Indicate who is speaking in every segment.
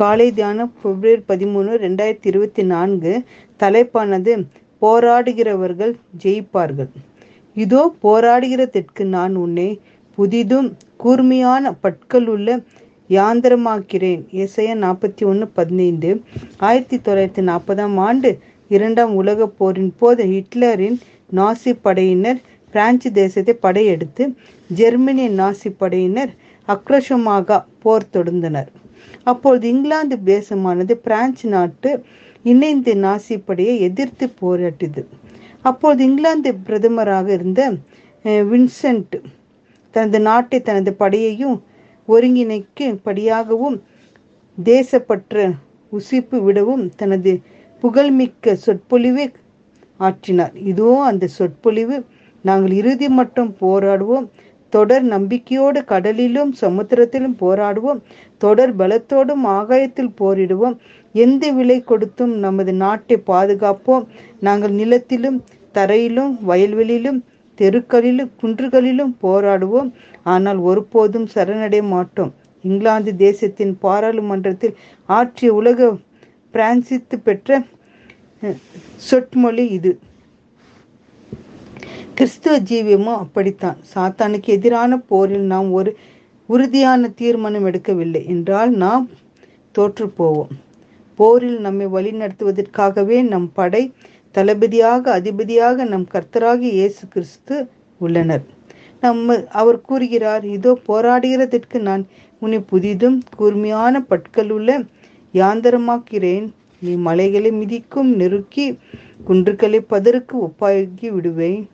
Speaker 1: காலை தியானம் பிப்ரவரி பதிமூணு ரெண்டாயிரத்தி இருபத்தி நான்கு. தலைப்பானது போராடுகிறவர்கள் ஜெயிப்பார்கள். இதோ போராடுகிறதற்கு நான் உன்னை புதிதும் கூர்மையான பற்களுள்ள யாந்திரமாக்கிறேன். இசைய நாற்பத்தி ஒன்று பதினைந்து. ஆயிரத்தி தொள்ளாயிரத்தி நாற்பதாம் ஆண்டு இரண்டாம் உலகப் போரின் போது ஹிட்லரின் நாசி படையினர் பிரான்சு தேசத்தை படையெடுத்து ஜெர்மனிய நாசி படையினர் அக்ரஷமாக போர் தொடர்ந்தனர் அப்பொழுது இங்கிலாந்து தேசமானது பிரான்ஸ் நாட்டு இணைந்து நாசிப்படையை எதிர்த்து போராட்டியது அப்பொழுது இங்கிலாந்து பிரதமராக இருந்த வின்சென்ட் தனது நாட்டை தனது படையையும் ஒருங்கிணைக்கும்படியாகவும் தேசப்பற்ற உசிப்பு விடவும் தனது புகழ்மிக்க சொற்பொழிவை ஆற்றினார். இதோ அந்த சொற்பொழிவு நாங்கள் இறுதி மட்டும் போராடுவோம். தொடர் நம்பிக்கையோடு கடலிலும் சமுத்திரத்திலும் போராடுவோம். தொடர் பலத்தோடும் ஆகாயத்தில் போரிடுவோம். எந்த விலை கொடுத்தும் நமது நாட்டை பாதுகாப்போம். நாங்கள் நிலத்திலும் தரையிலும் வயல்வெளியிலும் தெருக்களிலும் குன்றுகளிலும் போராடுவோம். ஆனால் ஒருபோதும் சரணடைய மாட்டோம். இங்கிலாந்து தேசத்தின் பாராளுமன்றத்தில் ஆற்றிய உலக பிரான்சித்து பெற்ற சொற்மொழி இது. கிறிஸ்துவ ஜீவியமும் அப்படித்தான். சாத்தானுக்கு எதிரான போரில் நாம் ஒரு உறுதியான தீர்மானம் எடுக்கவில்லை. என்றால் நாம் தோற்று போவோம் போரில் நம்மை வழிநடத்துவதற்காகவே நம் படை தளபதியாக அதிபதியாக நம் கர்த்தராக இயேசு கிறிஸ்து உள்ளனர். நம்ம அவர் கூறுகிறார் இதோ போராடுகிறதற்கு நான் உன்னை புதிதும் கூர்மையான பட்களுள்ள யாந்தரமாக்கிறேன். நீ மலைகளை மிதிக்கும் நெருக்கி குன்றுகளை பதருக்கு ஒப்பாகி விடுவேன்.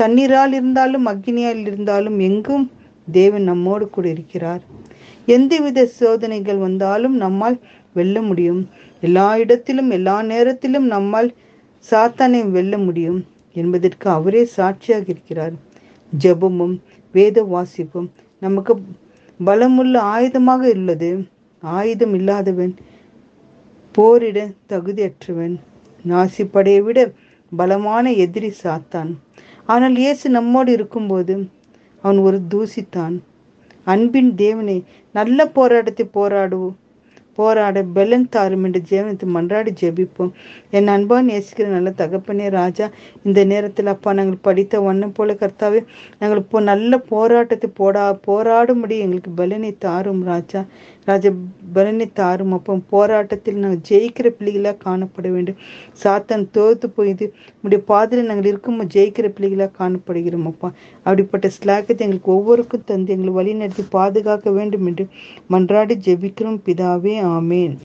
Speaker 1: தண்ணீரால் இருந்தாலும் அக்னியால் இருந்தாலும் எங்கும் தேவன் நம்மோடு கூட இருக்கிறார். எந்தவித சோதனைகள் வந்தாலும் நம்மால் வெல்ல முடியும். எல்லா இடத்திலும் எல்லா நேரத்திலும் நம்மால் சாத்தானை வெல்ல முடியும் என்பதற்கு அவரே சாட்சியாக இருக்கிறார். ஜபமும் வேத வாசிப்பும் நமக்கு பலமுள்ள ஆயுதமாக உள்ளது. ஆயுதம் இல்லாதவன் போரிட தகுதியற்றவன். நாசிப்படையை விட பலமான எதிரி சாத்தான். ஆனால் இயேசு நம்மோடு இருக்கும்போது அவன் ஒரு தூசித்தான். அன்பின் தேவனை நல்ல போராட்டத்தை போராடுவோம் போராட பெலன் தாரும் என்று ஜெவனத்தை மன்றாடி ஜெபிப்போம். என் அன்பான் நேசிக்கிற நல்ல தகப்பனே ராஜா இந்த நேரத்தில் அப்பா நாங்கள் படித்த வண்ணம் போல கர்த்தாவே நாங்கள் இப்போ நல்ல போராட்டத்தை போடா போராடும்படி எங்களுக்கு பலனை தாரும் ராஜா. ராஜா பலனை தாரும். அப்போ போராட்டத்தில் நாங்கள் ஜெயிக்கிற பிள்ளைகளாக காணப்பட வேண்டும். சாத்தன் தோத்து போயிது. உடைய பாதையில் நாங்கள் இருக்கும் ஜெயிக்கிற பிள்ளைகளாக காணப்படுகிறோம். அப்பா அப்படிப்பட்ட ஸ்லாக்கத்தை எங்களுக்கு ஒவ்வொருக்கும் தந்து எங்களை வழி நடத்தி பாதுகாக்க வேண்டும் என்று மன்றாடி ஜெபிக்கிறோம். பிதாவே ஆமேன்.